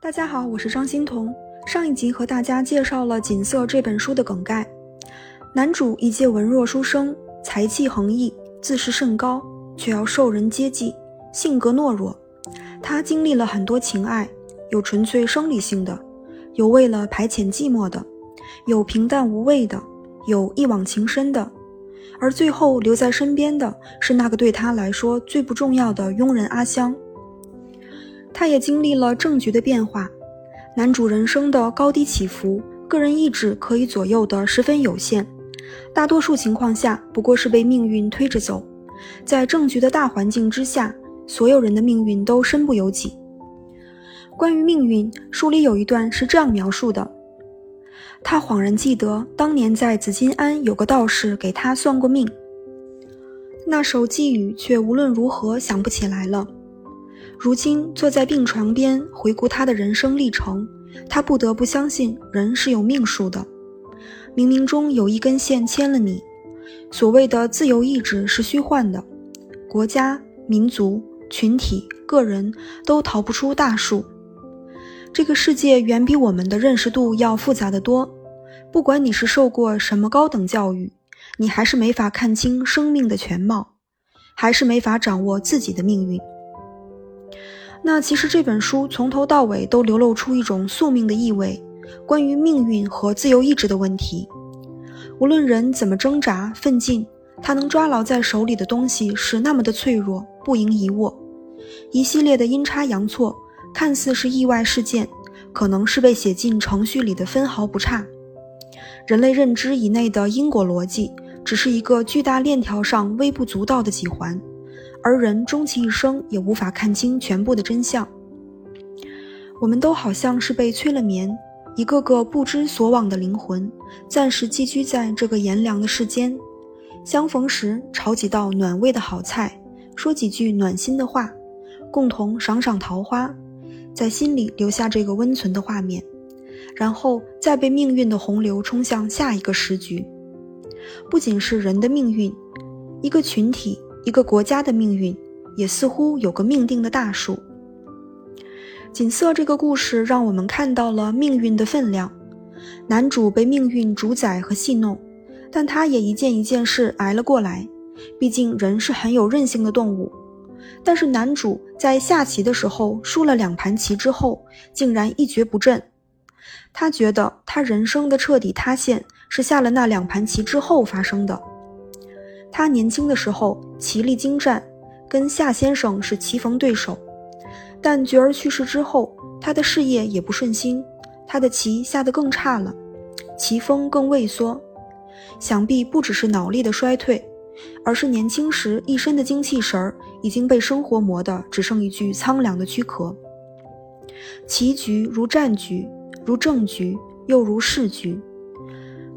大家好，我是张欣彤。上一集和大家介绍了《锦瑟》这本书的梗概。男主一介文弱书生，才气横溢，自视甚高，却要受人接济，性格懦弱。他经历了很多情爱，有纯粹生理性的，有为了排遣寂寞的，有平淡无味的，有一往情深的。而最后留在身边的是那个对他来说最不重要的佣人阿香。他也经历了政局的变化，男主人生的高低起伏，个人意志可以左右的十分有限，大多数情况下不过是被命运推着走。在政局的大环境之下，所有人的命运都身不由己。关于命运，书里有一段是这样描述的：他恍然记得当年在紫金庵有个道士给他算过命，那首寄语却无论如何想不起来了。如今坐在病床边回顾他的人生历程，他不得不相信人是有命数的。冥冥中有一根线牵了你。所谓的自由意志是虚幻的，国家、民族、群体、个人都逃不出大数。这个世界远比我们的认识度要复杂的多。不管你是受过什么高等教育，你还是没法看清生命的全貌，还是没法掌握自己的命运。那其实这本书从头到尾都流露出一种宿命的意味，关于命运和自由意志的问题。无论人怎么挣扎奋进，他能抓牢在手里的东西是那么的脆弱，不盈一握。一系列的阴差阳错，看似是意外事件，可能是被写进程序里的分毫不差。人类认知以内的因果逻辑，只是一个巨大链条上微不足道的几环。而人终其一生也无法看清全部的真相。我们都好像是被催了眠，一个个不知所往的灵魂，暂时寄居在这个炎凉的世间。相逢时炒几道暖胃的好菜，说几句暖心的话，共同赏赏桃花，在心里留下这个温存的画面，然后再被命运的洪流冲向下一个时局。不仅是人的命运，一个群体。一个国家的命运也似乎有个命定的大数。锦瑟这个故事让我们看到了命运的分量。男主被命运主宰和戏弄，但他也一件一件事挨了过来。毕竟人是很有韧性的动物。但是男主在下棋的时候输了两盘棋之后，竟然一蹶不振。他觉得他人生的彻底塌陷是下了那两盘棋之后发生的。他年轻的时候棋力精湛，跟夏先生是棋逢对手。但觉儿去世之后，他的事业也不顺心，他的棋下得更差了，棋风更畏缩。想必不只是脑力的衰退，而是年轻时一身的精气神儿已经被生活磨得只剩一具苍凉的躯壳。棋局如战局，如政局，又如市局。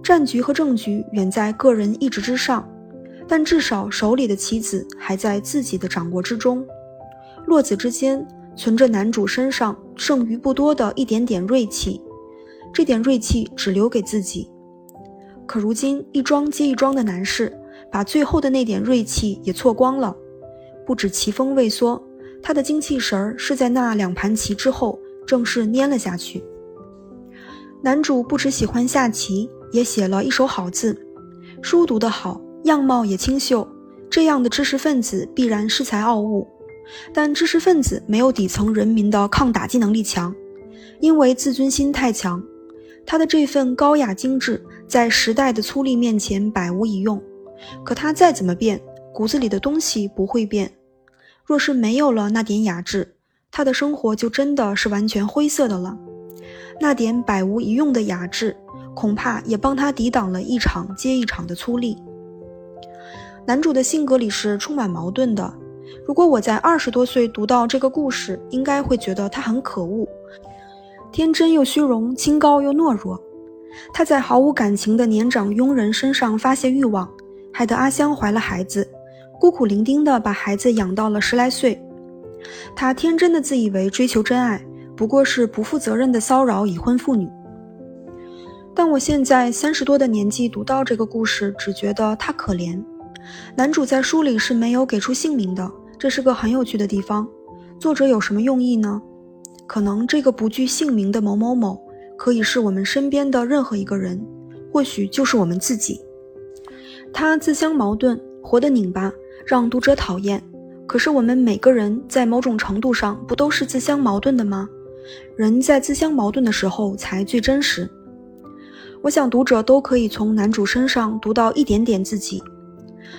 战局和政局远在个人意志之上。但至少手里的棋子还在自己的掌握之中，落子之间存着男主身上剩余不多的一点点锐气，这点锐气只留给自己。可如今一桩接一桩的难事，把最后的那点锐气也错光了。不止棋风畏缩，他的精气神儿是在那两盘棋之后正式蔫了下去。男主不只喜欢下棋，也写了一手好字，书读得好。样貌也清秀，这样的知识分子必然恃才傲物。但知识分子没有底层人民的抗打击能力强，因为自尊心太强。他的这份高雅精致，在时代的粗粝面前百无一用。可他再怎么变，骨子里的东西不会变。若是没有了那点雅致，他的生活就真的是完全灰色的了。那点百无一用的雅致，恐怕也帮他抵挡了一场接一场的粗粝。男主的性格里是充满矛盾的。如果我在二十多岁读到这个故事，应该会觉得他很可恶，天真又虚荣，清高又懦弱。他在毫无感情的年长佣人身上发泄欲望，害得阿香怀了孩子，孤苦伶仃的把孩子养到了十来岁。他天真的自以为追求真爱，不过是不负责任的骚扰已婚妇女。但我现在三十多的年纪读到这个故事，只觉得他可怜。男主在书里是没有给出姓名的，这是个很有趣的地方。作者有什么用意呢？可能这个不具姓名的某某某，可以是我们身边的任何一个人，或许就是我们自己。他自相矛盾，活得拧巴，让读者讨厌。可是我们每个人在某种程度上不都是自相矛盾的吗？人在自相矛盾的时候才最真实。我想读者都可以从男主身上读到一点点自己。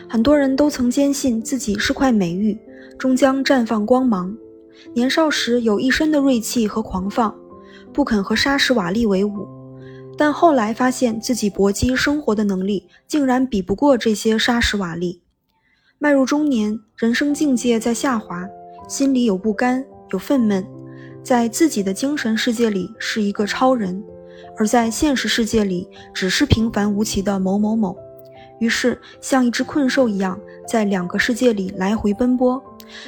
很多人都曾坚信自己是块美玉，终将绽放光芒。年少时有一身的锐气和狂放，不肯和沙石瓦砾为伍，但后来发现自己搏击生活的能力竟然比不过这些沙石瓦砾。迈入中年，人生境界在下滑，心里有不甘，有愤懑，在自己的精神世界里是一个超人，而在现实世界里只是平凡无奇的某某某。于是，像一只困兽一样，在两个世界里来回奔波，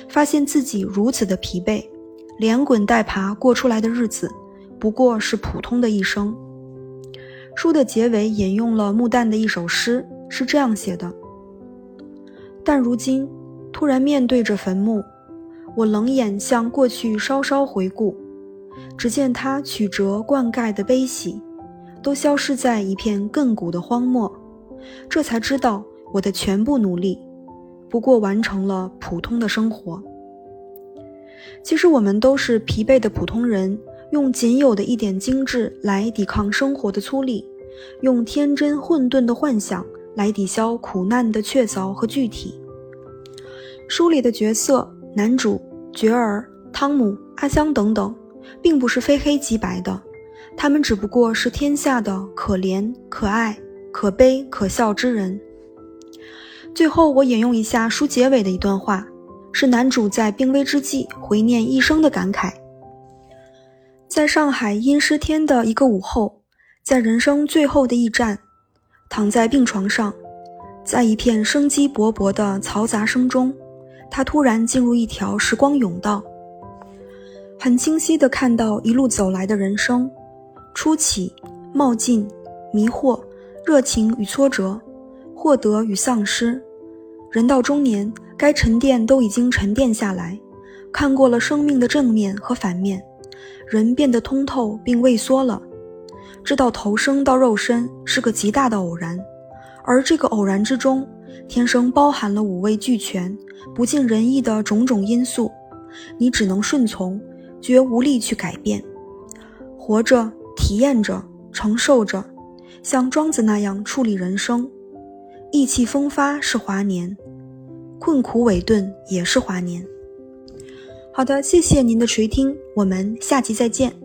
发现自己如此的疲惫，连滚带爬过出来的日子，不过是普通的一生。书的结尾引用了穆旦的一首诗，是这样写的：“但如今，突然面对着坟墓，我冷眼向过去稍稍回顾，只见他曲折灌溉的悲喜，都消失在一片亘古的荒漠。”这才知道，我的全部努力，不过完成了普通的生活。其实我们都是疲惫的普通人，用仅有的一点精致来抵抗生活的粗粝，用天真混沌的幻想来抵消苦难的确凿和具体。书里的角色，男主、觉儿、汤姆、阿香等等，并不是非黑即白的，他们只不过是天下的可怜、可爱。可悲可笑之人。最后，我引用一下书结尾的一段话，是男主在病危之际回念一生的感慨。在上海阴湿天的一个午后，在人生最后的驿站，躺在病床上，在一片生机勃勃的嘈杂声中，他突然进入一条时光甬道，很清晰地看到一路走来的人生，初起、冒进、迷惑。热情与挫折，获得与丧失，人到中年，该沉淀都已经沉淀下来，看过了生命的正面和反面，人变得通透并畏缩了，知道投生到肉身是个极大的偶然，而这个偶然之中，天生包含了五味俱全、不尽人意的种种因素，你只能顺从，绝无力去改变，活着，体验着，承受着。像庄子那样处理人生，意气风发是华年，困苦委顿也是华年。好的，谢谢您的垂听，我们下集再见。